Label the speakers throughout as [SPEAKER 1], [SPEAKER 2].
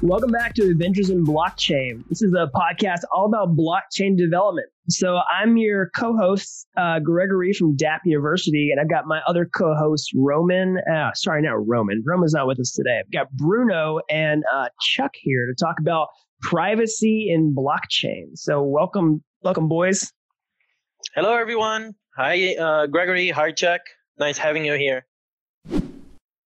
[SPEAKER 1] Welcome back to Adventures in Blockchain. This is a podcast all about blockchain development. So I'm your co-host, uh, Gregory from Dapp University, and I've got my other co-host, Roman. Uh, sorry, not Roman. Roman's not with us today. I've got Bruno and uh, Chuck here to talk about privacy in blockchain. So welcome, welcome, boys.
[SPEAKER 2] Hello, everyone. Hi, uh, Gregory. Hi, Chuck. Nice having you here.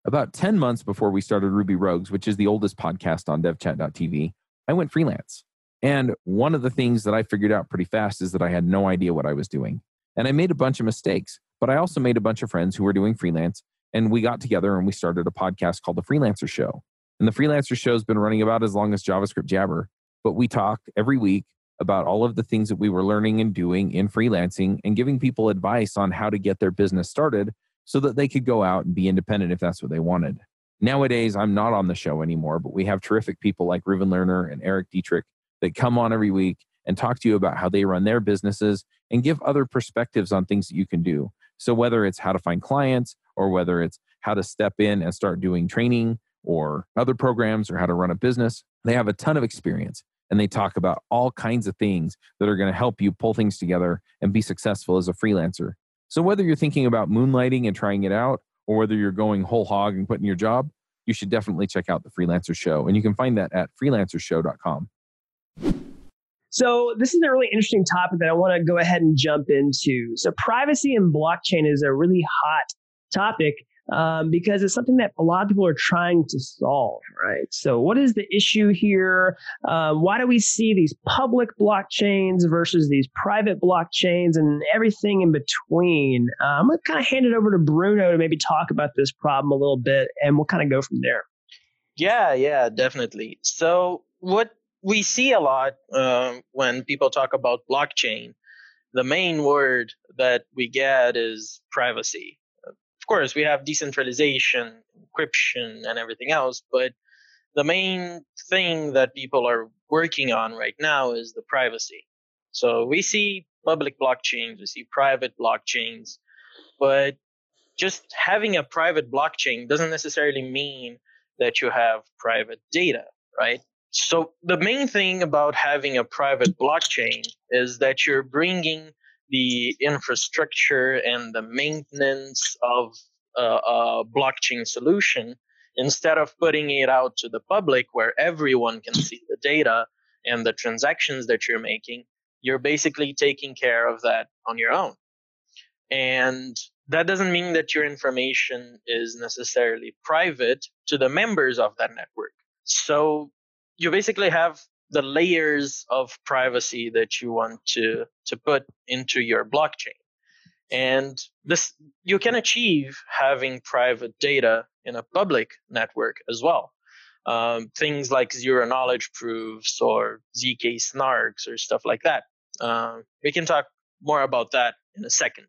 [SPEAKER 3] About 10 months before we started Ruby Rogues, which is the oldest podcast on devchat.tv, I went freelance. And one of the things that I figured out pretty fast is that I had no idea what I was doing. And I made a bunch of mistakes, but I also made a bunch of friends who were doing freelance. And we got together and we started a podcast called The Freelancer Show. And the Freelancer Show has been running about as long as JavaScript Jabber. But we talk every week about all of the things that we were learning and doing in freelancing and giving people advice on how to get their business started so that they could go out and be independent if that's what they wanted. Nowadays, I'm not on the show anymore, but we have terrific people like Reuven Lerner and Erik Dietrich that come on every week and talk to you about how they run their businesses and give other perspectives on things that you can do. So, whether it's how to find clients or whether it's how to step in and start doing training or other programs or how to run a business, they have a ton of experience and they talk about all kinds of things that are going to help you pull things together and be successful as a freelancer. So whether you're thinking about moonlighting and trying it out, or whether you're going whole hog and quitting your job, you should definitely check out the Freelancer Show. And you can find that at freelancershow.com.
[SPEAKER 1] So, this is a really interesting topic that I want to go ahead and jump into. So, privacy and blockchain is a really hot topic um, because it's something that a lot of people are trying to solve, right? So, what is the issue here? Um, why do we see these public blockchains versus these private blockchains and everything in between? Uh, I'm going to kind of hand it over to Bruno to maybe talk about this problem a little bit, and we'll kind of go from there.
[SPEAKER 2] Yeah, yeah, definitely. So, what we see a lot uh, when people talk about blockchain, the main word that we get is privacy course, we have decentralization, encryption, and everything else, but the main thing that people are working on right now is the privacy. So we see public blockchains, we see private blockchains, but just having a private blockchain doesn't necessarily mean that you have private data, right? So the main thing about having a private blockchain is that you're bringing the infrastructure and the maintenance of a, a blockchain solution instead of putting it out to the public where everyone can see the data and the transactions that you're making you're basically taking care of that on your own. And that doesn't mean that your information is necessarily private to the members of that network. So you basically have the layers of privacy that you want to to put into your blockchain. And this you can achieve having private data in a public network as well. Um, things like zero knowledge proofs or zk snarks or stuff like that. Uh, we can talk more about that in a second.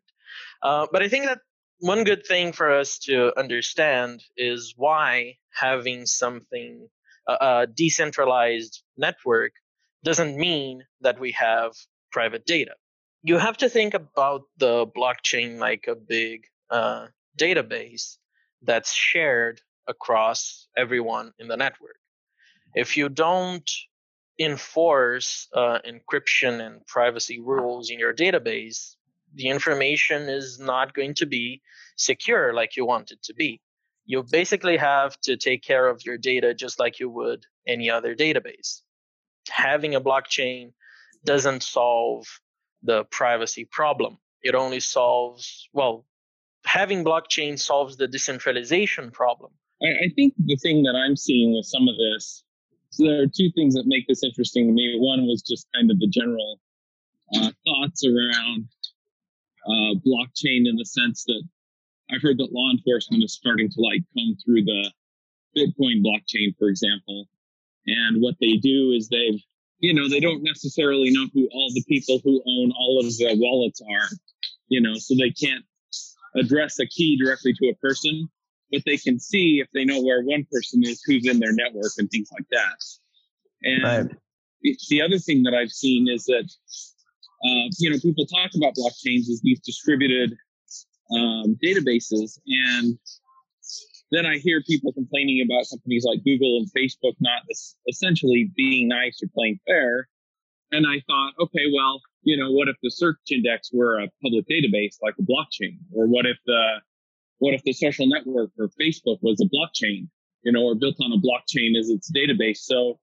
[SPEAKER 2] Uh, but i think that one good thing for us to understand is why having something a decentralized network doesn't mean that we have private data. You have to think about the blockchain like a big uh, database that's shared across everyone in the network. If you don't enforce uh, encryption and privacy rules in your database, the information is not going to be secure like you want it to be you basically have to take care of your data just like you would any other database. Having a blockchain doesn't solve the privacy problem. It only solves, well, having blockchain solves the decentralization problem.
[SPEAKER 4] I, think the thing that I'm seeing with some of this, so there are two things that make this interesting to me. One was just kind of the general uh, thoughts around uh, blockchain in the sense that I've heard that law enforcement is starting to like come through the Bitcoin blockchain, for example. And what they do is they've, you know, they don't necessarily know who all the people who own all of the wallets are, you know, so they can't address a key directly to a person, but they can see if they know where one person is, who's in their network and things like that. And right. the other thing that I've seen is that, uh, you know, people talk about blockchains as these distributed um, databases. And then I hear people complaining about companies like Google and Facebook not essentially being nice or playing fair. And I thought, okay, well, you know, what if the search index were a public database like a blockchain? Or what if the what if the social network or Facebook was a blockchain, you know, or built on a blockchain as its database? So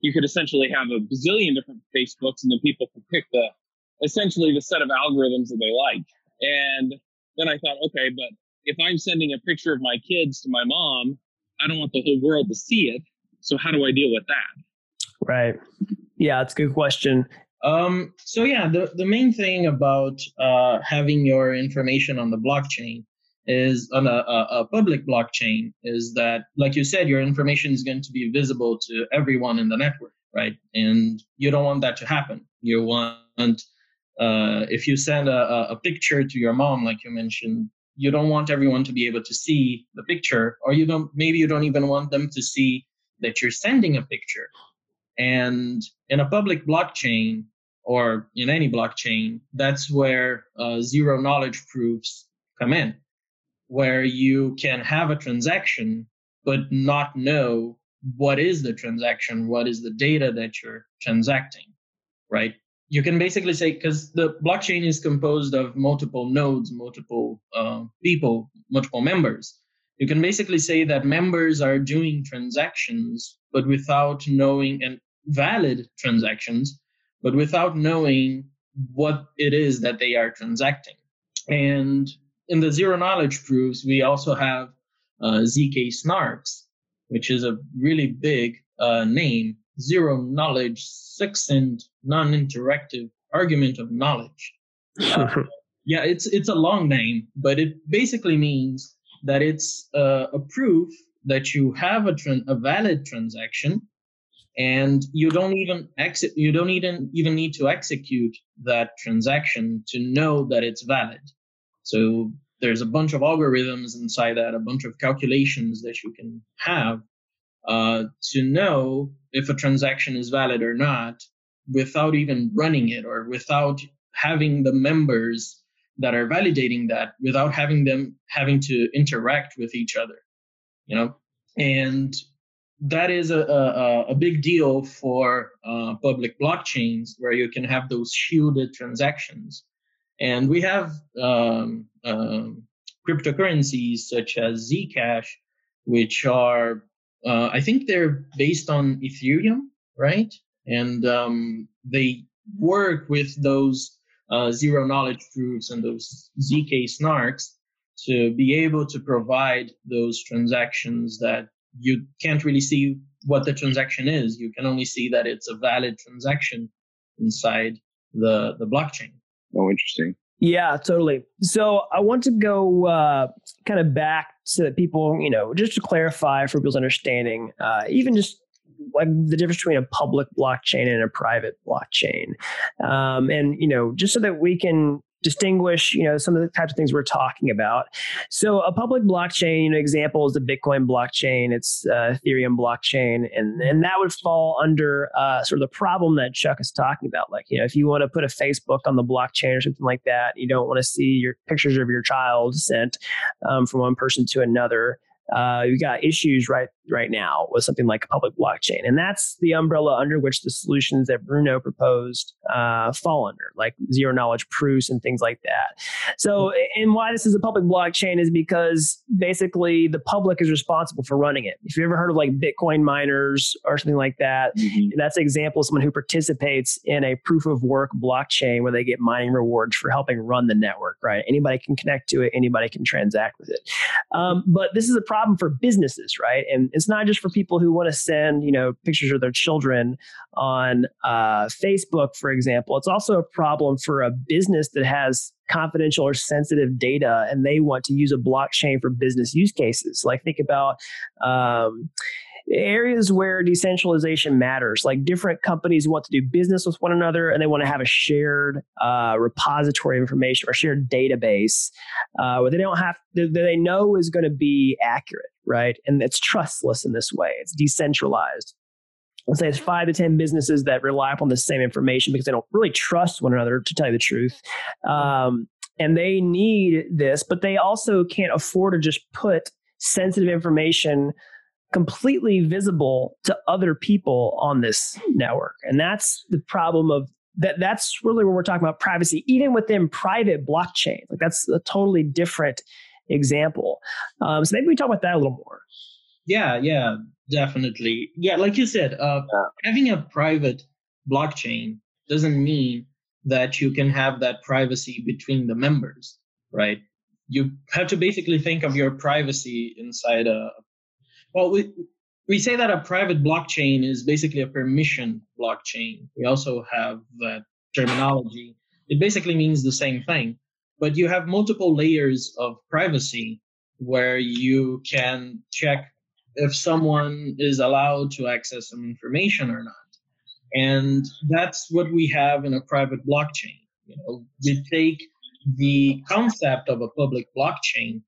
[SPEAKER 4] you could essentially have a bazillion different Facebooks and then people could pick the essentially the set of algorithms that they like. And then I thought, okay, but if I'm sending a picture of my kids to my mom, I don't want the whole world to see it. So how do I deal with that?
[SPEAKER 1] Right. Yeah, that's a good question.
[SPEAKER 2] Um, so yeah, the, the main thing about uh, having your information on the blockchain is on a, a, public blockchain is that, like you said, your information is going to be visible to everyone in the network, right? And you don't want that to happen. You want, uh, if you send a, a picture to your mom, like you mentioned, you don't want everyone to be able to see the picture, or you don't, maybe you don't even want them to see that you're sending a picture. And in a public blockchain, or in any blockchain, that's where uh, zero knowledge proofs come in, where you can have a transaction but not know what is the transaction, what is the data that you're transacting, right? You can basically say, because the blockchain is composed of multiple nodes, multiple uh, people, multiple members. You can basically say that members are doing transactions, but without knowing and valid transactions, but without knowing what it is that they are transacting. And in the zero knowledge proofs, we also have uh, ZK snarks, which is a really big uh, name, zero knowledge, succinct, non-interactive argument of knowledge. Uh, yeah, it's it's a long name, but it basically means that it's uh, a proof that you have a, tran- a valid transaction and you don't even exit you don't even even need to execute that transaction to know that it's valid so there's a bunch of algorithms inside that a bunch of calculations that you can have uh, to know if a transaction is valid or not without even running it or without having the members that are validating that without having them having to interact with each other you know and that is a, a, a big deal for uh, public blockchains where you can have those shielded transactions. And we have um, um, cryptocurrencies such as Zcash, which are, uh, I think they're based on Ethereum, right? And um, they work with those uh, zero knowledge proofs and those ZK snarks to be able to provide those transactions that you can't really see what the transaction is. You can only see that it's a valid transaction inside the the blockchain.
[SPEAKER 4] Oh, interesting.
[SPEAKER 1] Yeah, totally. So I want to go uh, kind of back to people, you know, just to clarify for people's understanding, uh, even just like the difference between a public blockchain and a private blockchain, um, and you know, just so that we can distinguish, you know, some of the types of things we're talking about. So a public blockchain, you know, example is the Bitcoin blockchain, it's uh, Ethereum blockchain, and and that would fall under uh, sort of the problem that Chuck is talking about. Like, you know, if you want to put a Facebook on the blockchain or something like that, you don't want to see your pictures of your child sent um, from one person to another uh, you got issues right right now with something like a public blockchain, and that's the umbrella under which the solutions that Bruno proposed uh, fall under, like zero knowledge proofs and things like that. So, and why this is a public blockchain is because basically the public is responsible for running it. If you've ever heard of like Bitcoin miners or something like that, mm-hmm. that's an example of someone who participates in a proof of work blockchain where they get mining rewards for helping run the network. Right? Anybody can connect to it. Anybody can transact with it. Um, but this is a problem for businesses, right? And it's not just for people who want to send, you know, pictures of their children on uh, Facebook, for example. It's also a problem for a business that has confidential or sensitive data and they want to use a blockchain for business use cases. Like think about, um, areas where decentralization matters like different companies want to do business with one another and they want to have a shared uh, repository of information or shared database uh, where they don't have that they know is going to be accurate right and it's trustless in this way it's decentralized let's say it's five to 10 businesses that rely upon the same information because they don't really trust one another, to tell you the truth. Um, and they need this, but they also can't afford to just put sensitive information completely visible to other people on this network. And that's the problem of that that's really where we're talking about privacy, even within private blockchains. Like that's a totally different example. Um, so maybe we talk about that a little more.
[SPEAKER 2] Yeah, yeah, definitely. Yeah, like you said, uh, having a private blockchain doesn't mean that you can have that privacy between the members, right? You have to basically think of your privacy inside a. Well, we we say that a private blockchain is basically a permission blockchain. We also have that terminology. It basically means the same thing, but you have multiple layers of privacy where you can check if someone is allowed to access some information or not. And that's what we have in a private blockchain. You know, we take the concept of a public blockchain,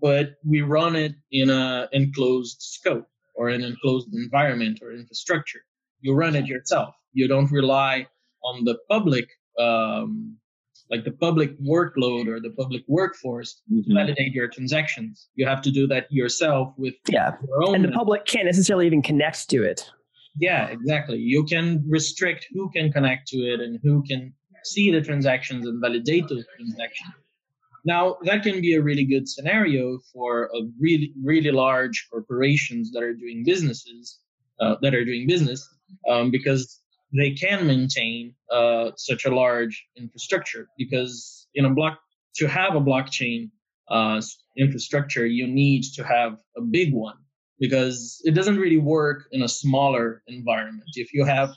[SPEAKER 2] but we run it in a enclosed scope or an enclosed environment or infrastructure. You run it yourself. You don't rely on the public, um, like the public workload or the public workforce mm-hmm. to validate your transactions. You have to do that yourself with
[SPEAKER 1] yeah. your own. And the public can't necessarily even connect to it.
[SPEAKER 2] Yeah, exactly. You can restrict who can connect to it and who can see the transactions and validate those transactions. Now, that can be a really good scenario for a really, really large corporations that are doing businesses, uh, that are doing business, um, because they can maintain uh, such a large infrastructure. Because in a block, to have a blockchain uh, infrastructure, you need to have a big one because it doesn't really work in a smaller environment. If you have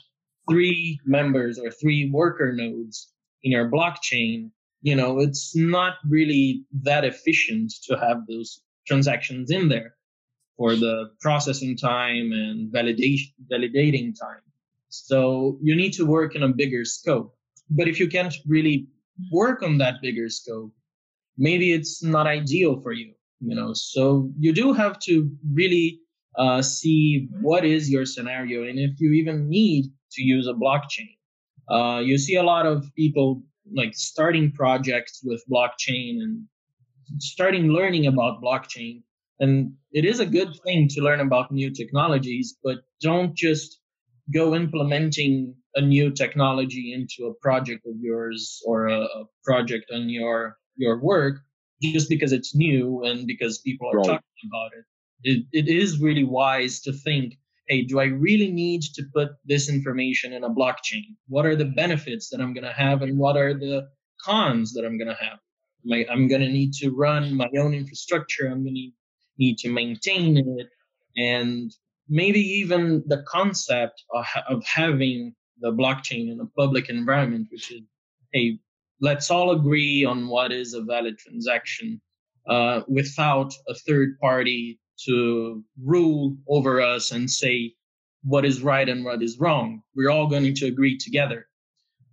[SPEAKER 2] three members or three worker nodes in your blockchain, you know, it's not really that efficient to have those transactions in there for the processing time and validation, validating time. So you need to work in a bigger scope. But if you can't really work on that bigger scope, maybe it's not ideal for you, you know. So you do have to really uh, see what is your scenario and if you even need to use a blockchain. Uh, you see a lot of people like starting projects with blockchain and starting learning about blockchain. And it is a good thing to learn about new technologies, but don't just go implementing a new technology into a project of yours or a, a project on your your work just because it's new and because people are right. talking about it. it. It is really wise to think hey, do I really need to put this information in a blockchain? What are the benefits that I'm going to have and what are the cons that I'm going to have? I'm going to need to run my own infrastructure. I'm going to need to maintain it. And maybe even the concept of, of having the blockchain in a public environment, which is, hey, let's all agree on what is a valid transaction uh, without a third party to rule over us and say what is right and what is wrong. We're all going to agree together.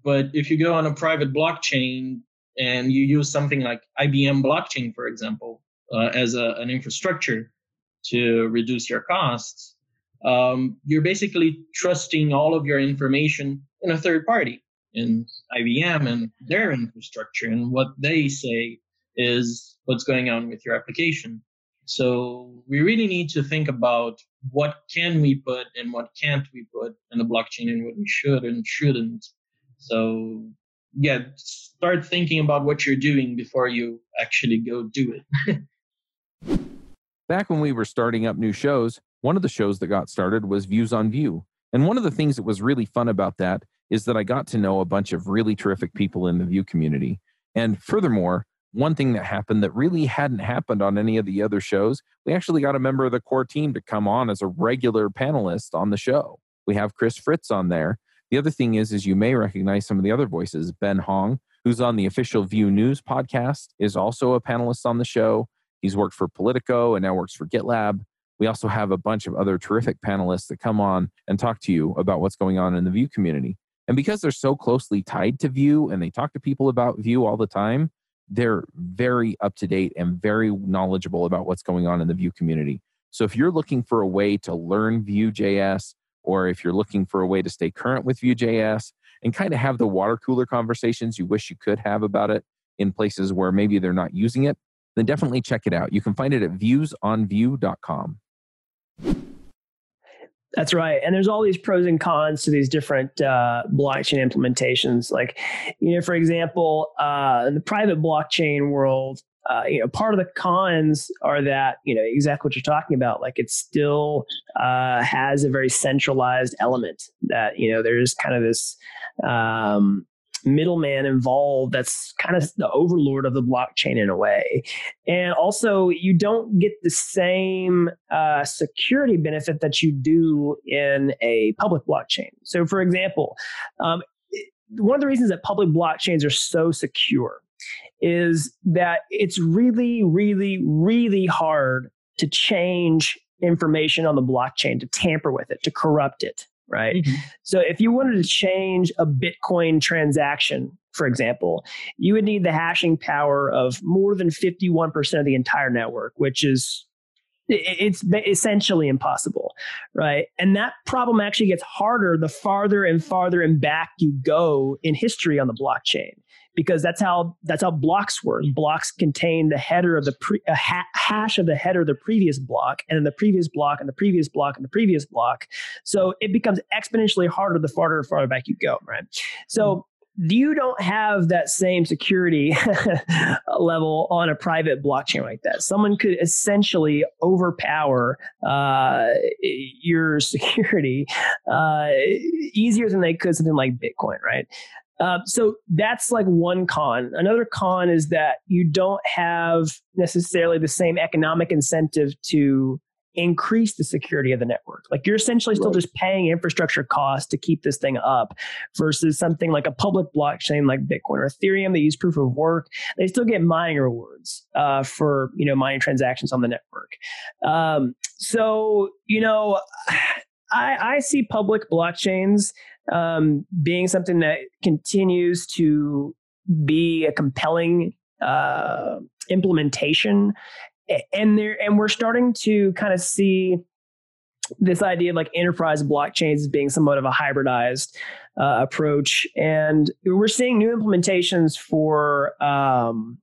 [SPEAKER 2] But if you go on a private blockchain and you use something like IBM blockchain, for example, uh, as a, an infrastructure to reduce your costs, um, you're basically trusting all of your information in a third party, in IBM and their infrastructure, and what they say is what's going on with your application. So we really need to think about what can we put and what can't we put in the blockchain and what we should and shouldn't. So yeah, start thinking about what you're doing before you actually go do
[SPEAKER 3] it. Back when we were starting up new shows, one of the shows that got started was Views on Vue. And one of the things that was really fun about that is that I got to know a bunch of really terrific people in the Vue community. And furthermore, one thing that happened that really hadn't happened on any of the other shows, we actually got a member of the core team to come on as a regular panelist on the show. We have Chris Fritz on there. The other thing is, is you may recognize some of the other voices. Ben Hong, who's on the official Vue News podcast, is also a panelist on the show. He's worked for Politico and now works for GitLab. We also have a bunch of other terrific panelists that come on and talk to you about what's going on in the Vue community. And because they're so closely tied to Vue and they talk to people about Vue all the time, they're very up to date and very knowledgeable about what's going on in the Vue community. So if you're looking for a way to learn Vue.js, or if you're looking for a way to stay current with Vue.js and kind of have the water cooler conversations you wish you could have about it in places where maybe they're not using it, then definitely check it out. You can find it at viewsonvue.com.
[SPEAKER 1] That's right. And there's all these pros and cons to these different uh, blockchain implementations. Like, you know, for example, uh, in the private blockchain world, uh, you know, part of the cons are that, you know, exactly what you're talking about. Like it still uh, has a very centralized element that, you know, there's kind of this, um, middleman involved that's kind of the overlord of the blockchain in a way. And also, you don't get the same uh, security benefit that you do in a public blockchain. So, for example, um, one of the reasons that public blockchains are so secure is that it's really, really, really hard to change information on the blockchain, to tamper with it, to corrupt it right? Mm-hmm. So if you wanted to change a Bitcoin transaction, for example, you would need the hashing power of more than 51% of the entire network, which is it's essentially impossible, right? And that problem actually gets harder the farther and farther and back you go in history on the blockchain because that's how that's how blocks work. Blocks contain the header of the pre, a ha- hash of the header of the previous block, and then the previous block, and the previous block, and the previous block. So it becomes exponentially harder the farther and farther back you go, right? So you don't have that same security level on a private blockchain like that. Someone could essentially overpower uh, your security uh, easier than they could something like Bitcoin, right? Uh, so that's like one con. Another con is that you don't have necessarily the same economic incentive to increase the security of the network. Like you're essentially still right. just paying infrastructure costs to keep this thing up versus something like a public blockchain like Bitcoin or Ethereum. They use proof of work. They still get mining rewards uh, for you know mining transactions on the network. Um, so you know, I, I see public blockchains um, being something that continues to be a compelling uh, implementation. And there and we're starting to kind of see this idea of like enterprise blockchains as being somewhat of a hybridized uh, approach. And we're seeing new implementations for um,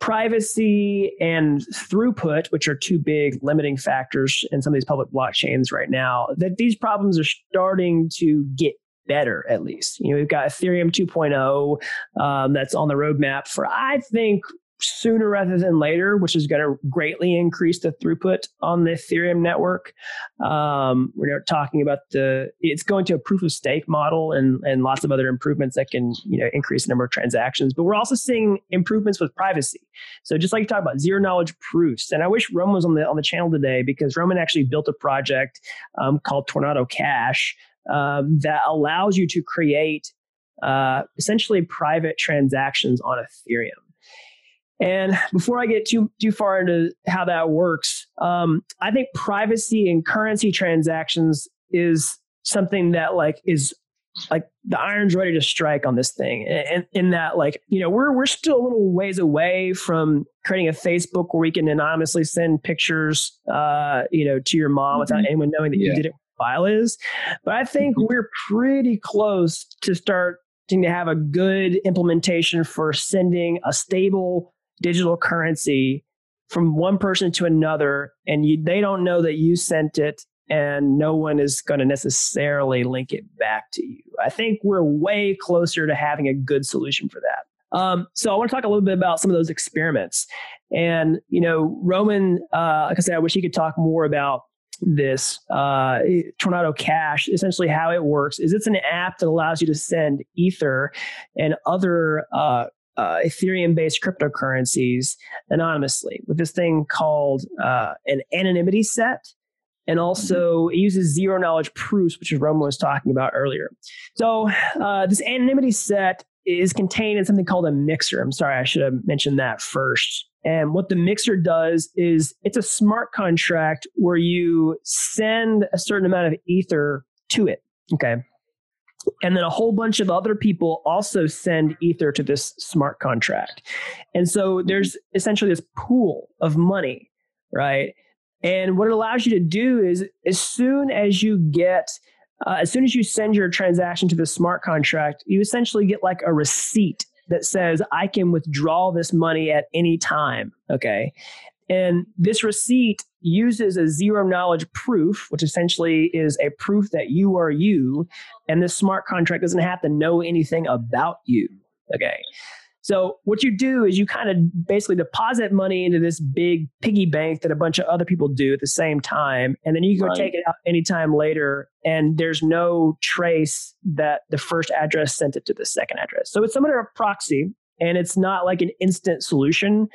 [SPEAKER 1] privacy and throughput, which are two big limiting factors in some of these public blockchains right now, that these problems are starting to get better at least. You know, we've got Ethereum 2.0 um, that's on the roadmap for, I think, sooner rather than later, which is going to greatly increase the throughput on the Ethereum network. Um, we're talking about the it's going to a proof of stake model and and lots of other improvements that can you know increase the number of transactions. But we're also seeing improvements with privacy. So just like you talk about zero knowledge proofs, and I wish Roman was on the on the channel today because Roman actually built a project um, called Tornado Cash um, that allows you to create uh, essentially private transactions on Ethereum. And before I get too too far into how that works, um, I think privacy and currency transactions is something that like is like the iron's ready to strike on this thing. And in that, like you know, we're we're still a little ways away from creating a Facebook where we can anonymously send pictures, uh, you know, to your mom without mm-hmm. anyone knowing that yeah. you did it. File is, but I think mm-hmm. we're pretty close to start to have a good implementation for sending a stable digital currency from one person to another and you, they don't know that you sent it and no one is going to necessarily link it back to you. I think we're way closer to having a good solution for that. Um, so I want to talk a little bit about some of those experiments. And, you know, Roman, uh, like I said, I wish he could talk more about this uh, Tornado Cash. Essentially, how it works is it's an app that allows you to send Ether and other uh, uh, Ethereum based cryptocurrencies anonymously with this thing called uh, an anonymity set. And also, mm-hmm. it uses zero knowledge proofs, which is Roman was talking about earlier. So, uh, this anonymity set is contained in something called a mixer. I'm sorry, I should have mentioned that first. And what the mixer does is it's a smart contract where you send a certain amount of ether to it. Okay. And then a whole bunch of other people also send Ether to this smart contract. And so there's essentially this pool of money, right? And what it allows you to do is as soon as you get, uh, as soon as you send your transaction to the smart contract, you essentially get like a receipt that says I can withdraw this money at any time. Okay. And this receipt uses a zero knowledge proof, which essentially is a proof that you are you. And this smart contract doesn't have to know anything about you. Okay. So what you do is you kind of basically deposit money into this big piggy bank that a bunch of other people do at the same time, and then you go right. take it out anytime later, and there's no trace that the first address sent it to the second address. So it's somewhat of a proxy, and it's not like an instant solution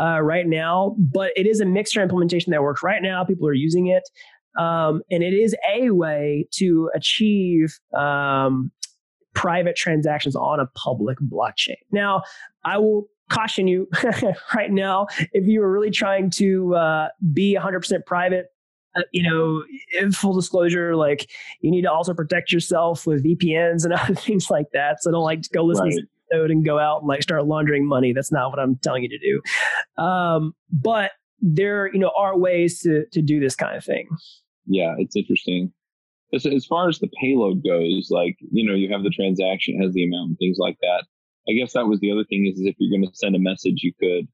[SPEAKER 1] uh, right now, but it is a mixer implementation that works right now. People are using it. Um, and it is a way to achieve um, private transactions on a public blockchain. Now, I will caution you right now if you are really trying to uh, be 100% private uh, you know full disclosure like you need to also protect yourself with vpns and other things like that so don't like go listen right. Code and go out and like start laundering money that's not what i'm telling you to do um, but there you know are ways to to do this kind of thing
[SPEAKER 4] yeah it's interesting as, as far as the payload goes, like, you know, you have the transaction, has the amount and things like that. I guess that was the other thing is, is if you're going to send a message, you could.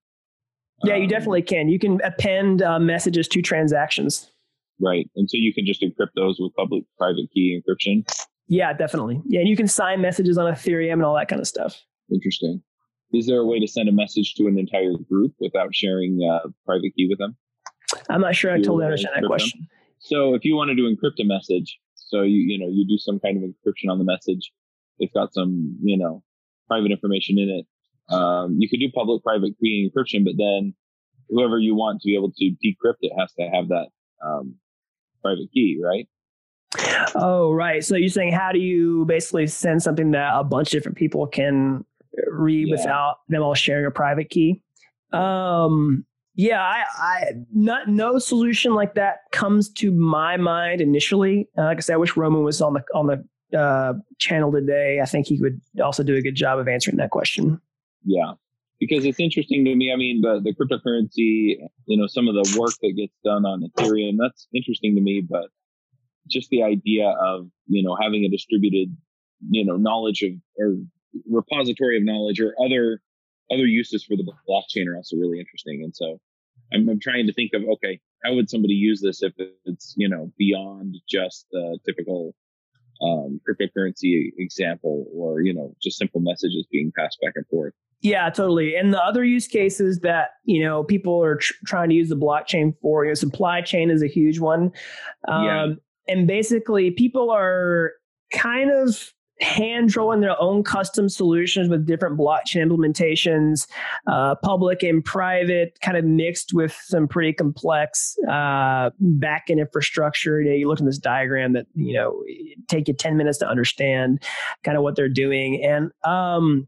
[SPEAKER 1] Yeah, you um, definitely can. You can append uh, messages to transactions.
[SPEAKER 4] Right. And so you can just encrypt those with public private key encryption.
[SPEAKER 1] Yeah, definitely. Yeah, and you can sign messages on Ethereum and all that kind of stuff.
[SPEAKER 4] Interesting. Is there a way to send a message to an entire group without sharing uh, private key with them?
[SPEAKER 1] I'm not sure I totally understand that question. Them?
[SPEAKER 4] So if you wanted to encrypt a message, so you you know you do some kind of encryption on the message. It's got some you know private information in it. Um, you could do public private key encryption, but then whoever you want to be able to decrypt it has to have that um, private key, right?
[SPEAKER 1] Oh, right. So you're saying how do you basically send something that a bunch of different people can read yeah. without them all sharing a private key? Um, yeah, I, I not no solution like that comes to my mind initially. Uh, like I said, I wish Roman was on the on the uh, channel today. I think he would also do a good job of answering that question.
[SPEAKER 4] Yeah, because it's interesting to me. I mean, the the cryptocurrency, you know, some of the work that gets done on Ethereum, that's interesting to me. But just the idea of you know having a distributed, you know, knowledge of or repository of knowledge or other other uses for the blockchain are also really interesting. And so I'm, I'm trying to think of, okay, how would somebody use this if it's, you know, beyond just the typical um, cryptocurrency example or, you know, just simple messages being passed back and forth.
[SPEAKER 1] Yeah, totally. And the other use cases that you know people are tr- trying to use the blockchain for, you know, supply chain is a huge one. Um, yeah. And basically, people are kind of hand drawing their own custom solutions with different blockchain implementations, uh, public and private, kind of mixed with some pretty complex uh, backend infrastructure. You, know, you look at this diagram that you know take you ten minutes to understand kind of what they're doing, and um,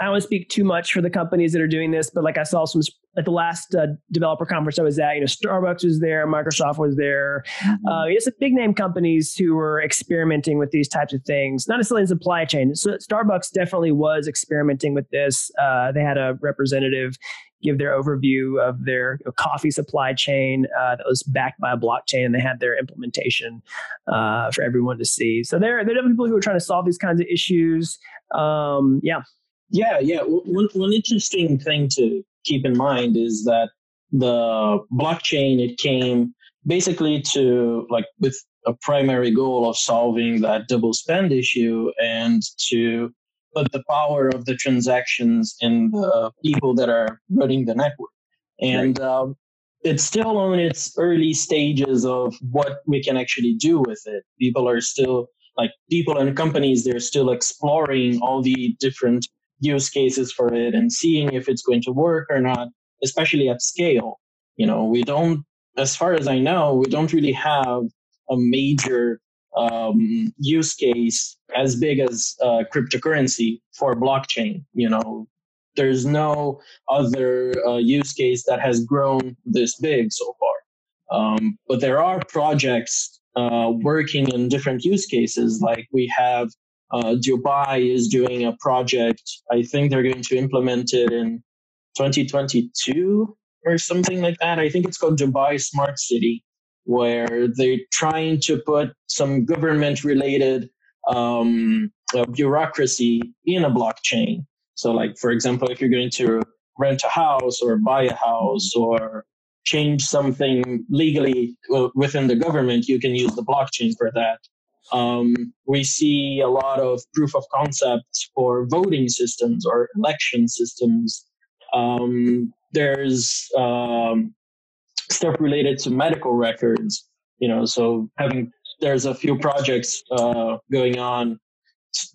[SPEAKER 1] I don't want to speak too much for the companies that are doing this, but like I saw some at the last uh, developer conference I was at, you know, Starbucks was there, Microsoft was there. Mm-hmm. Uh, you know, some big name companies who were experimenting with these types of things, not necessarily in supply chain. So Starbucks definitely was experimenting with this. Uh, they had a representative give their overview of their coffee supply chain uh, that was backed by a blockchain, and they had their implementation uh, for everyone to see. So there, there are people who are trying to solve these kinds of issues. Um, yeah.
[SPEAKER 2] Yeah, yeah. One, one interesting thing to keep in mind is that the blockchain it came basically to like with a primary goal of solving that double spend issue and to put the power of the transactions in the people that are running the network and right. um, it's still on its early stages of what we can actually do with it people are still like people and companies they're still exploring all the different use cases for it and seeing if it's going to work or not, especially at scale. You know, we don't, as far as I know, we don't really have a major um, use case as big as uh, cryptocurrency for blockchain. You know, there's no other uh, use case that has grown this big so far. Um, but there are projects uh, working in different use cases. Like we have uh, Dubai is doing a project. I think they're going to implement it in 2022 or something like that. I think it's called Dubai Smart City, where they're trying to put some government related um, uh, bureaucracy in a blockchain. So, like for example, if you're going to rent a house or buy a house or change something legally within the government, you can use the blockchain for that. Um, we see a lot of proof of concepts for voting systems or election systems. Um, there's um, stuff related to medical records, you know, so having there's a few projects uh, going on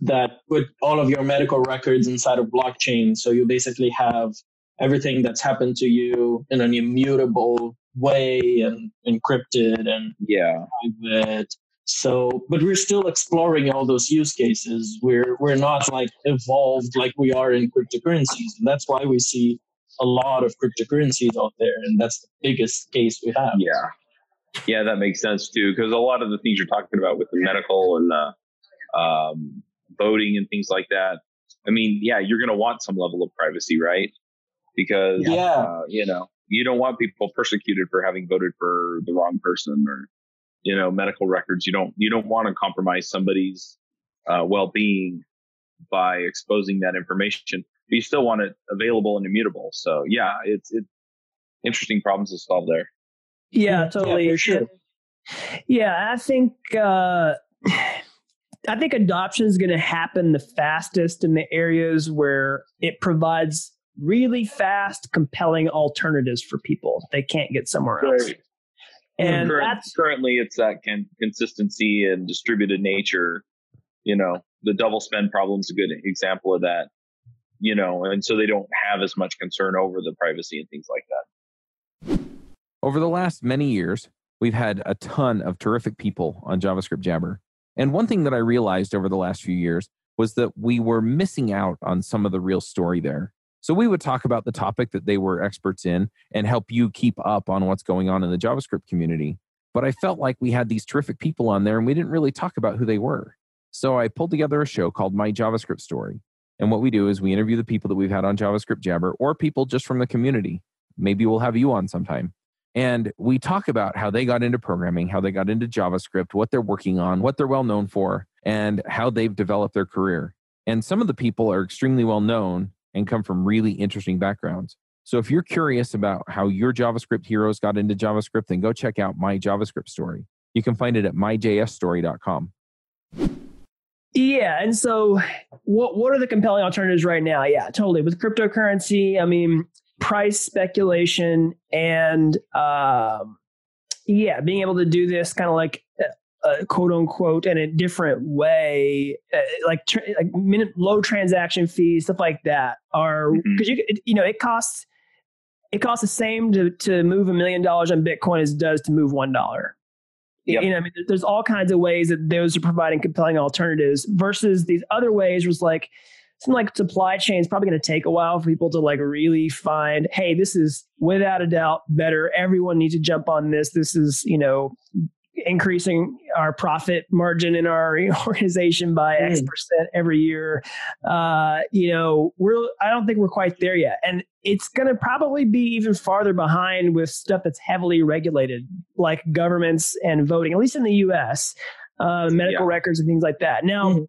[SPEAKER 2] that put all of your medical records inside of blockchain. So you basically have everything that's happened to you in an immutable way and encrypted and
[SPEAKER 5] yeah
[SPEAKER 2] private. So, but we're still exploring all those use cases. We're we're not like evolved like we are in cryptocurrencies, and that's why we see a lot of cryptocurrencies out there, and that's the biggest case we have.
[SPEAKER 5] Yeah, yeah, that makes sense too, because a lot of the things you're talking about with the medical and the um, voting and things like that. I mean, yeah, you're going to want some level of privacy, right? Because
[SPEAKER 2] yeah,
[SPEAKER 5] uh, you know, you don't want people persecuted for having voted for the wrong person or you know medical records. You don't you don't want to compromise somebody's uh, well-being by exposing that information. But you still want it available and immutable. So yeah, it's it's interesting problems to solve there.
[SPEAKER 1] Yeah, totally.
[SPEAKER 2] Yeah, sure.
[SPEAKER 1] Yeah, I think uh, I think adoption is going to happen the fastest in the areas where it provides really fast, compelling alternatives for people they can't get somewhere else.
[SPEAKER 5] Right.
[SPEAKER 1] Mm, and
[SPEAKER 5] Current-
[SPEAKER 1] that's
[SPEAKER 5] currently it's that can, consistency and distributed nature. You know, the double spend problem is a good example of that. You know, and so they don't have as much concern over the privacy and things like that.
[SPEAKER 3] Over the last many years, we've had a ton of terrific people on JavaScript Jabber. And one thing that I realized over the last few years was that we were missing out on some of the real story there. So we would talk about the topic that they were experts in and help you keep up on what's going on in the JavaScript community. But I felt like we had these terrific people on there and we didn't really talk about who they were. So I pulled together a show called My JavaScript Story. And what we do is we interview the people that we've had on JavaScript Jabber or people just from the community. Maybe we'll have you on sometime. And we talk about how they got into programming, how they got into JavaScript, what they're working on, what they're well known for, and how they've developed their career. And some of the people are extremely well known and come from really interesting backgrounds. So if you're curious about how your JavaScript heroes got into JavaScript, then go check out my JavaScript story. You can find it at myjsstory.com.
[SPEAKER 1] Yeah, and so what what are the compelling alternatives right now? Yeah, totally. With cryptocurrency, I mean, price speculation and um, yeah, being able to do this kind of like uh, quote unquote in a different way, uh, like tr- like minute low transaction fees, stuff like that, are because
[SPEAKER 5] Mhm.
[SPEAKER 1] you it, you know it costs it costs the same to to move a million dollars on Bitcoin as it does to move one dollar.
[SPEAKER 5] Yep.
[SPEAKER 1] You know, I mean, there's all kinds of ways that those are providing compelling alternatives versus these other ways was like something like supply chain is probably going to take a while for people to like really find, hey, this is without a doubt better. Everyone needs to jump on this. This is, you know, increasing our profit margin in our organization by X
[SPEAKER 2] Mm.
[SPEAKER 1] percent every year. Uh, you know, we're I don't think we're quite there yet. And it's gonna probably be even farther behind with stuff that's heavily regulated, like governments and voting, at least in the US, uh, medical
[SPEAKER 5] Yeah.
[SPEAKER 1] records and things like that. Now,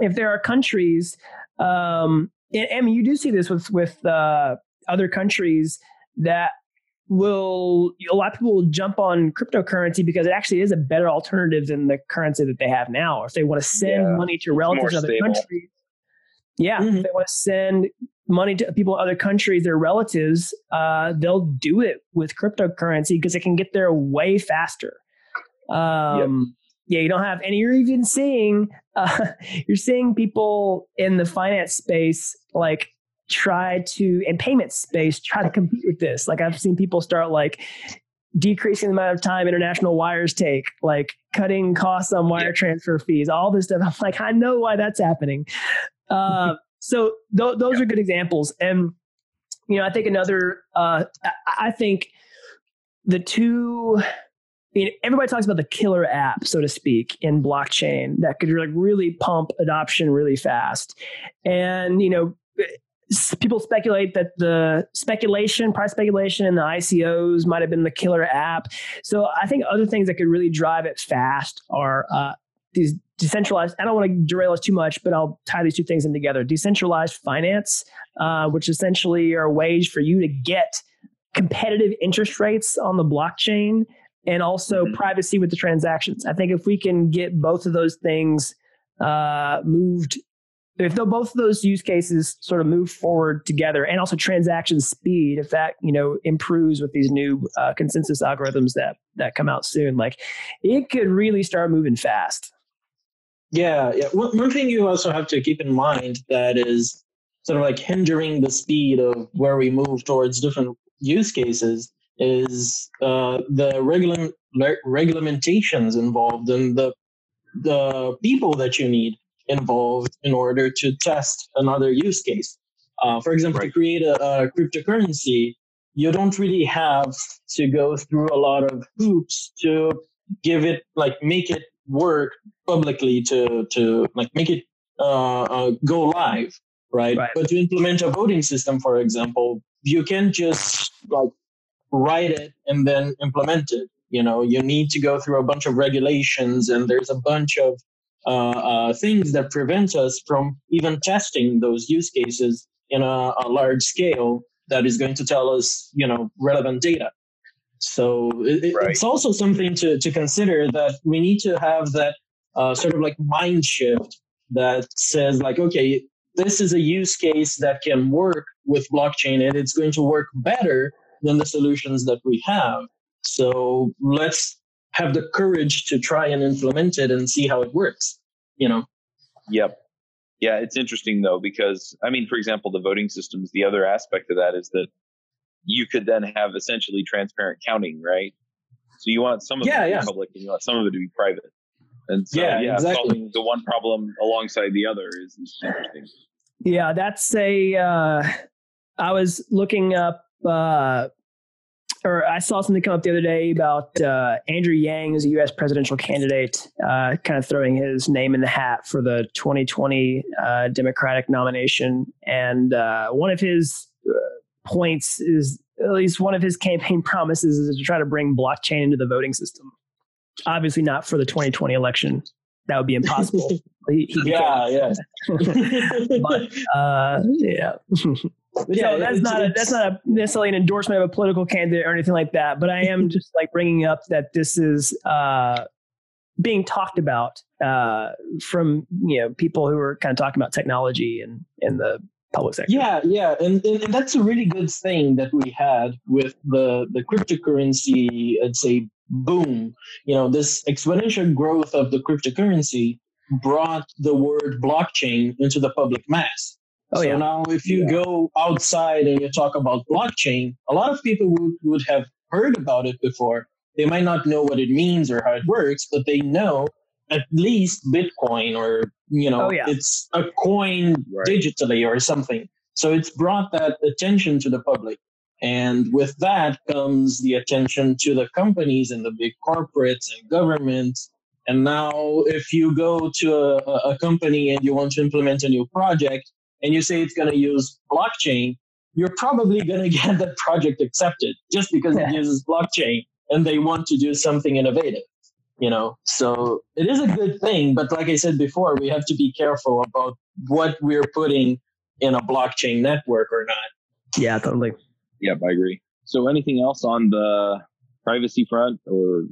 [SPEAKER 1] if there are countries, um, and, and you do see this with with uh, other countries that will a lot of people will jump on cryptocurrency because it actually is a better alternative than the currency that they have now. If they want to send
[SPEAKER 5] Yeah,
[SPEAKER 1] money to relatives in other
[SPEAKER 5] stable.
[SPEAKER 1] countries, yeah,
[SPEAKER 2] Mhm.
[SPEAKER 1] if they want to send money to people in other countries, their relatives, uh, they'll do it with cryptocurrency because it can get there way faster. Um, Yeah, you don't have, and you're even seeing, uh, you're seeing people in the finance space like try to, and payment space, try to compete with this. Like I've seen people start like decreasing the amount of time international wires take, like cutting costs on wire
[SPEAKER 5] Yeah.
[SPEAKER 1] transfer fees, all this stuff. I'm like, I know why that's happening. Uh, so th- those are good examples. And, you know, I think another, uh, I, I think the two, you know, everybody talks about the killer app, so to speak, in blockchain that could like really pump adoption really fast. And, you know, people speculate that the speculation, price speculation, and the ICOs might have been the killer app. So I think other things that could really drive it fast are uh, these decentralized. I don't want to derail us too much, but I'll tie these two things in together. Decentralized finance, uh, which essentially are ways for you to get competitive interest rates on the blockchain and also mm-hmm. privacy with the transactions. I think if we can get both of those things uh, moved, if both of those use cases sort of move forward together, and also transaction speed, if that you know improves with these new uh, consensus algorithms that that come out soon, like it could really start moving fast.
[SPEAKER 2] Yeah, yeah. One, thing you also have to keep in mind that is sort of like hindering the speed of where we move towards different use cases is uh, the regular regulamentations involved and the the people that you need involved in order to test another use case. Uh, for example, right. to create a, a, cryptocurrency, you don't really have to go through a lot of hoops to give it like make it work publicly to to like make it uh, uh, go live, right? right? But to implement a voting system, for example, you can just like write it and then implement it. You know, you need to go through a bunch of regulations, and there's a bunch of things that prevent us from even testing those use cases in a, a, large scale that is going to tell us, you know, relevant data. So it, right. it's also something to, to consider that we need to have that uh, sort of like mind shift that says like, okay, this is a use case that can work with blockchain and it's going to work better than the solutions that we have. So let's have the courage to try and implement it and see how it works, you know?
[SPEAKER 5] Yep. Yeah, it's interesting though, because I mean, for example, the voting systems, the other aspect of that is that you could then have essentially transparent counting, right? So you want some of yeah, it to yeah. be public and you want some of it to be private. And so, yeah, yeah exactly. solving the one problem alongside the other is, is interesting.
[SPEAKER 1] Yeah, that's a. Uh, I was looking up, uh, or I saw something come up the other day about uh, Andrew Yang as a U.S. presidential candidate, uh, kind of throwing his name in the hat for the 2020 uh, Democratic nomination, and uh, one of his points is at least one of his campaign promises is to try to bring blockchain into the voting system. Obviously, not for the 2020 election. That would be impossible.
[SPEAKER 2] he, he yeah, yeah.
[SPEAKER 1] but uh, yeah. that's not a, that's not a necessarily an endorsement of a political candidate or anything like that. But I am just like bringing up that this is uh, being talked about uh, from you know people who are kind of talking about technology and in the public sector.
[SPEAKER 2] Yeah, yeah, and, and, and that's a really good thing that we had with the the cryptocurrency. I'd say boom. You know, this exponential growth of the cryptocurrency brought the word blockchain into the public mass. Oh, so yeah. now if you yeah. go outside and you talk about blockchain, a lot of people would, would have heard about it before. They might not know what it means or how it works, but they know at least Bitcoin or you know, oh, yeah. it's a coin right. digitally or something. So it's brought that attention to the public. And with that comes the attention to the companies and the big corporates and governments. And now, if you go to a, a company and you want to implement a new project and you say it's going to use blockchain, you're probably going to get that project accepted just because it uses blockchain and they want to do something innovative you know? So it is a good thing but like i said before we have to be careful about what we're putting in a blockchain network or not.
[SPEAKER 1] Yeah totally.
[SPEAKER 5] Yep i agree. So anything else on the privacy front or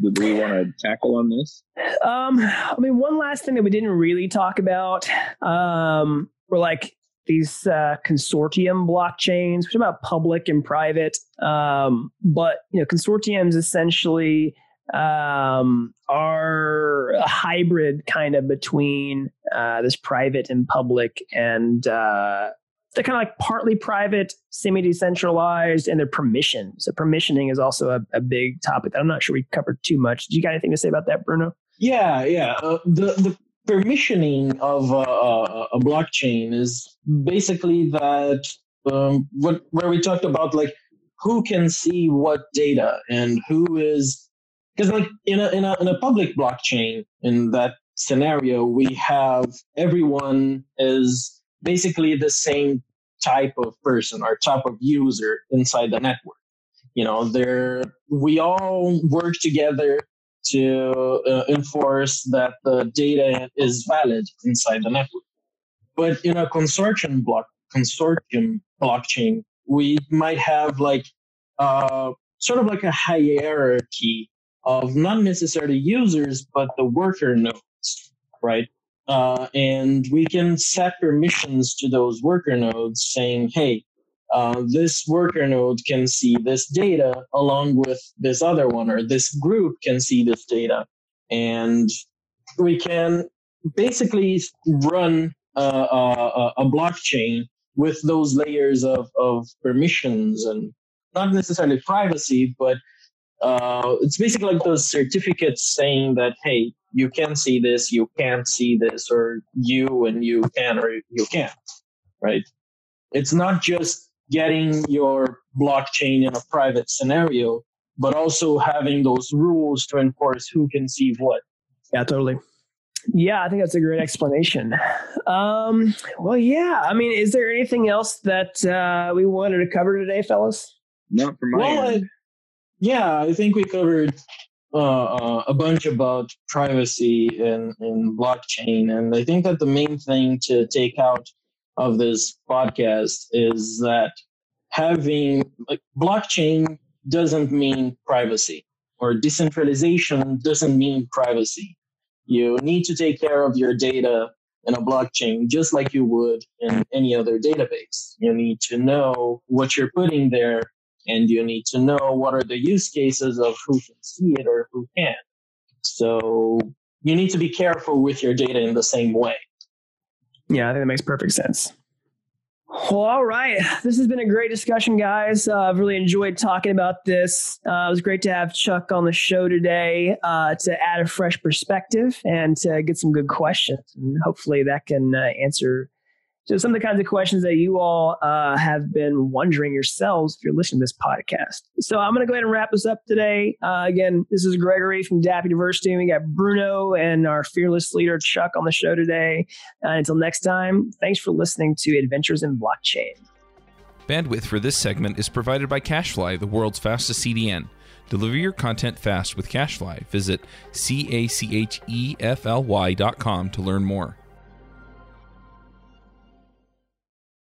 [SPEAKER 5] do we want to tackle on this?
[SPEAKER 1] Um i mean one last thing that we didn't really talk about um were like these uh, consortium blockchains, which are about public and private. Um, but you know, consortiums essentially um, are a hybrid kind of between uh, this private and public, and uh, they're kind of like partly private, semi decentralized, and they're permission. So permissioning is also a, a, big topic that I'm not sure we covered too much. Do you got anything to say about that, Bruno?
[SPEAKER 2] Yeah, yeah. Uh, the the permissioning of a, a, blockchain is basically that um, what where we talked about like who can see what data and who is because like in a, in a in a public blockchain in that scenario we have everyone is basically the same type of person or type of user inside the network. You know they're we all work together to uh, enforce that the data is valid inside the network. But in a consortium block consortium blockchain, we might have like uh, sort of like a hierarchy of not necessarily users, but the worker nodes, right? Uh, and we can set permissions to those worker nodes saying, hey, uh, this worker node can see this data along with this other one, or this group can see this data. And we can basically run a, a, a blockchain with those layers of, of permissions and not necessarily privacy, but uh, it's basically like those certificates saying that, hey, you can see this, you can't see this, or you and you can or you can't, right? It's not just getting your blockchain in a private scenario, but also having those rules to enforce who can see what.
[SPEAKER 1] Yeah, totally. Yeah, I think that's a great explanation. Um, well, yeah. I mean, is there anything else that uh, we wanted to cover today, fellas?
[SPEAKER 5] Not from my
[SPEAKER 2] Well,
[SPEAKER 5] end.
[SPEAKER 2] I, yeah, I think we covered uh, uh, a bunch about privacy in, in blockchain. And I think that the main thing to take out of this podcast is that having like blockchain doesn't mean privacy or decentralization doesn't mean privacy. You need to take care of your data in a blockchain just like you would in any other database. You need to know what you're putting there and you need to know what are the use cases of who can see it or who can't. So you need to be careful with your data in the same way.
[SPEAKER 1] Yeah, I think that makes perfect sense. Well, all right. This has been a great discussion, guys. Uh, I've really enjoyed talking about this. Uh, it was great to have Chuck on the show today uh, to add a fresh perspective and to get some good questions. And hopefully that can uh, answer so some of the kinds of questions that you all uh, have been wondering yourselves if you're listening to this podcast. So I'm going to go ahead and wrap this up today. Uh, again, this is Gregory from Dapp University. We got Bruno and our fearless leader Chuck on the show today. Uh, until next time, thanks for listening to Adventures in Blockchain.
[SPEAKER 3] Bandwidth for this segment is provided by CacheFly, the world's fastest CDN. Deliver your content fast with CacheFly. Visit C A C H E F L Y dot com to learn more.